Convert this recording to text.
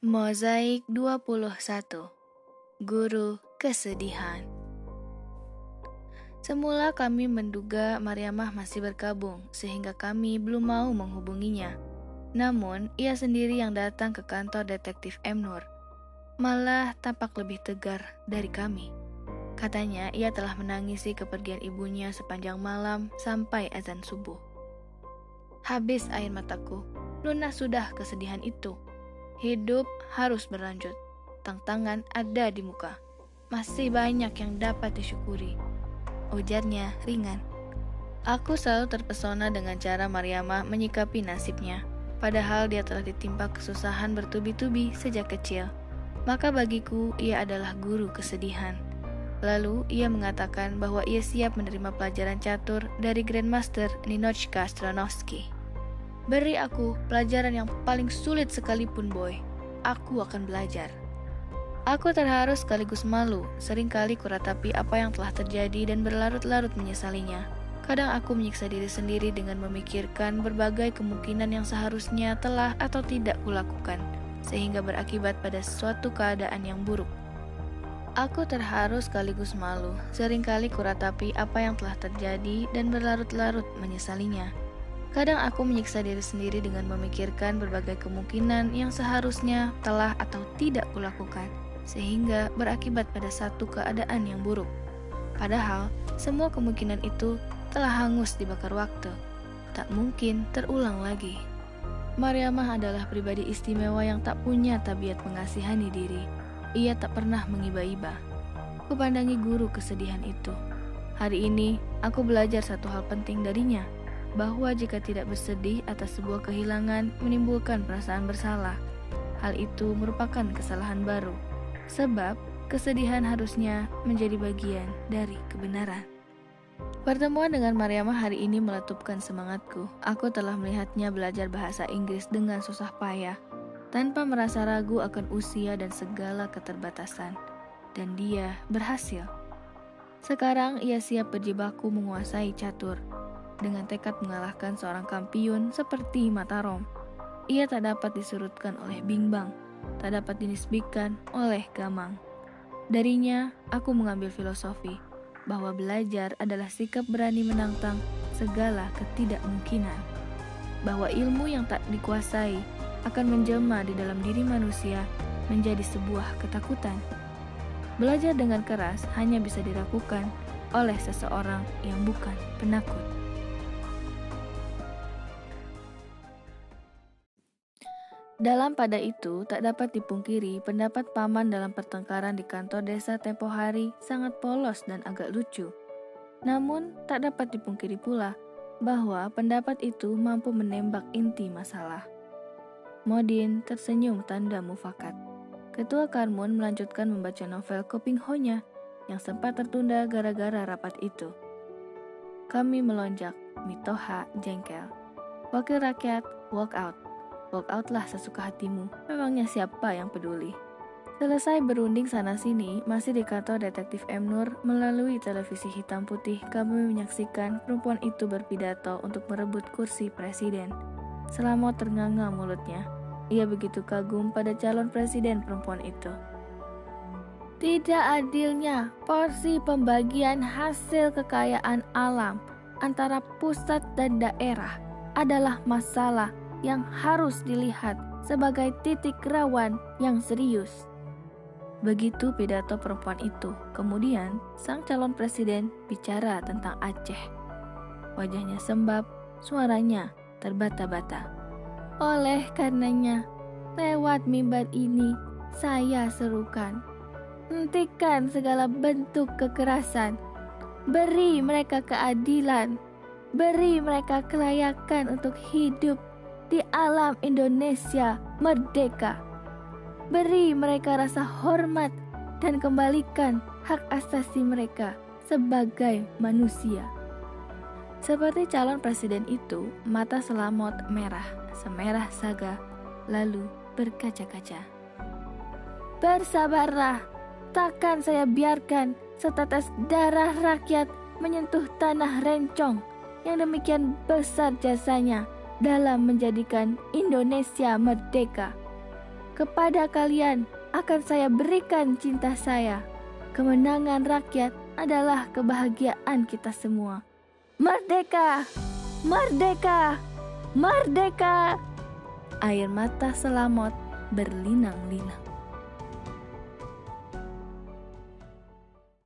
Mozaik 21 Guru Kesedihan Semula kami menduga Mariamah masih berkabung sehingga kami belum mau menghubunginya. Namun, ia sendiri yang datang ke kantor detektif M. Nur. Malah tampak lebih tegar dari kami. Katanya ia telah menangisi kepergian ibunya sepanjang malam sampai azan subuh. Habis air mataku, lunas sudah kesedihan itu. Hidup harus berlanjut. Tantangan ada di muka. Masih banyak yang dapat disyukuri. Ujarnya ringan. Aku selalu terpesona dengan cara Mariamah menyikapi nasibnya. Padahal dia telah ditimpa kesusahan bertubi-tubi sejak kecil. Maka bagiku ia adalah guru kesedihan. Lalu ia mengatakan bahwa ia siap menerima pelajaran catur dari Grandmaster Ninochka Stranovski. Beri aku pelajaran yang paling sulit sekalipun, boy. Aku akan belajar. Aku terharu sekaligus malu, sering kali kuratapi apa yang telah terjadi dan berlarut-larut menyesalinya. Kadang aku menyiksa diri sendiri dengan memikirkan berbagai kemungkinan yang seharusnya telah atau tidak kulakukan, sehingga berakibat pada suatu keadaan yang buruk. Aku terharu sekaligus malu, sering kali kuratapi apa yang telah terjadi dan berlarut-larut menyesalinya. Kadang aku menyiksa diri sendiri dengan memikirkan berbagai kemungkinan yang seharusnya telah atau tidak kulakukan, sehingga berakibat pada satu keadaan yang buruk. Padahal, semua kemungkinan itu telah hangus dibakar waktu, tak mungkin terulang lagi. Mariamah adalah pribadi istimewa yang tak punya tabiat mengasihani diri. Ia tak pernah mengiba-iba. Kupandangi guru kesedihan itu. Hari ini, aku belajar satu hal penting darinya – bahwa jika tidak bersedih atas sebuah kehilangan menimbulkan perasaan bersalah. Hal itu merupakan kesalahan baru, sebab kesedihan harusnya menjadi bagian dari kebenaran. Pertemuan dengan Mariamah hari ini meletupkan semangatku. Aku telah melihatnya belajar bahasa Inggris dengan susah payah, tanpa merasa ragu akan usia dan segala keterbatasan. Dan dia berhasil. Sekarang ia siap berjibaku menguasai catur dengan tekad mengalahkan seorang kampiun seperti Mataram. Ia tak dapat disurutkan oleh Bingbang, tak dapat dinisbikan oleh Gamang. Darinya, aku mengambil filosofi bahwa belajar adalah sikap berani menantang segala ketidakmungkinan. Bahwa ilmu yang tak dikuasai akan menjelma di dalam diri manusia menjadi sebuah ketakutan. Belajar dengan keras hanya bisa dilakukan oleh seseorang yang bukan penakut. Dalam pada itu, tak dapat dipungkiri pendapat paman dalam pertengkaran di kantor desa tempo hari sangat polos dan agak lucu. Namun, tak dapat dipungkiri pula bahwa pendapat itu mampu menembak inti masalah. Modin tersenyum tanda mufakat. Ketua Karmun melanjutkan membaca novel Koping Honya yang sempat tertunda gara-gara rapat itu. Kami melonjak, Mitoha jengkel. Wakil rakyat walk out. Walkoutlah sesuka hatimu. Memangnya siapa yang peduli? Selesai berunding sana-sini, masih di kantor detektif M. Nur, melalui televisi hitam putih, kami menyaksikan perempuan itu berpidato untuk merebut kursi presiden. Selama ternganga mulutnya, ia begitu kagum pada calon presiden perempuan itu. Tidak adilnya porsi pembagian hasil kekayaan alam antara pusat dan daerah adalah masalah yang harus dilihat sebagai titik rawan yang serius. Begitu pidato perempuan itu. Kemudian, sang calon presiden bicara tentang Aceh. Wajahnya sembab, suaranya terbata-bata. Oleh karenanya, lewat mimbar ini, saya serukan. Hentikan segala bentuk kekerasan. Beri mereka keadilan. Beri mereka kelayakan untuk hidup di alam Indonesia merdeka. Beri mereka rasa hormat dan kembalikan hak asasi mereka sebagai manusia. Seperti calon presiden itu, mata selamot merah, semerah saga, lalu berkaca-kaca. Bersabarlah, takkan saya biarkan setetes darah rakyat menyentuh tanah rencong yang demikian besar jasanya dalam menjadikan Indonesia merdeka. kepada kalian akan saya berikan cinta saya. Kemenangan rakyat adalah kebahagiaan kita semua. Merdeka! Merdeka! Merdeka! Air mata selamot berlinang-linang.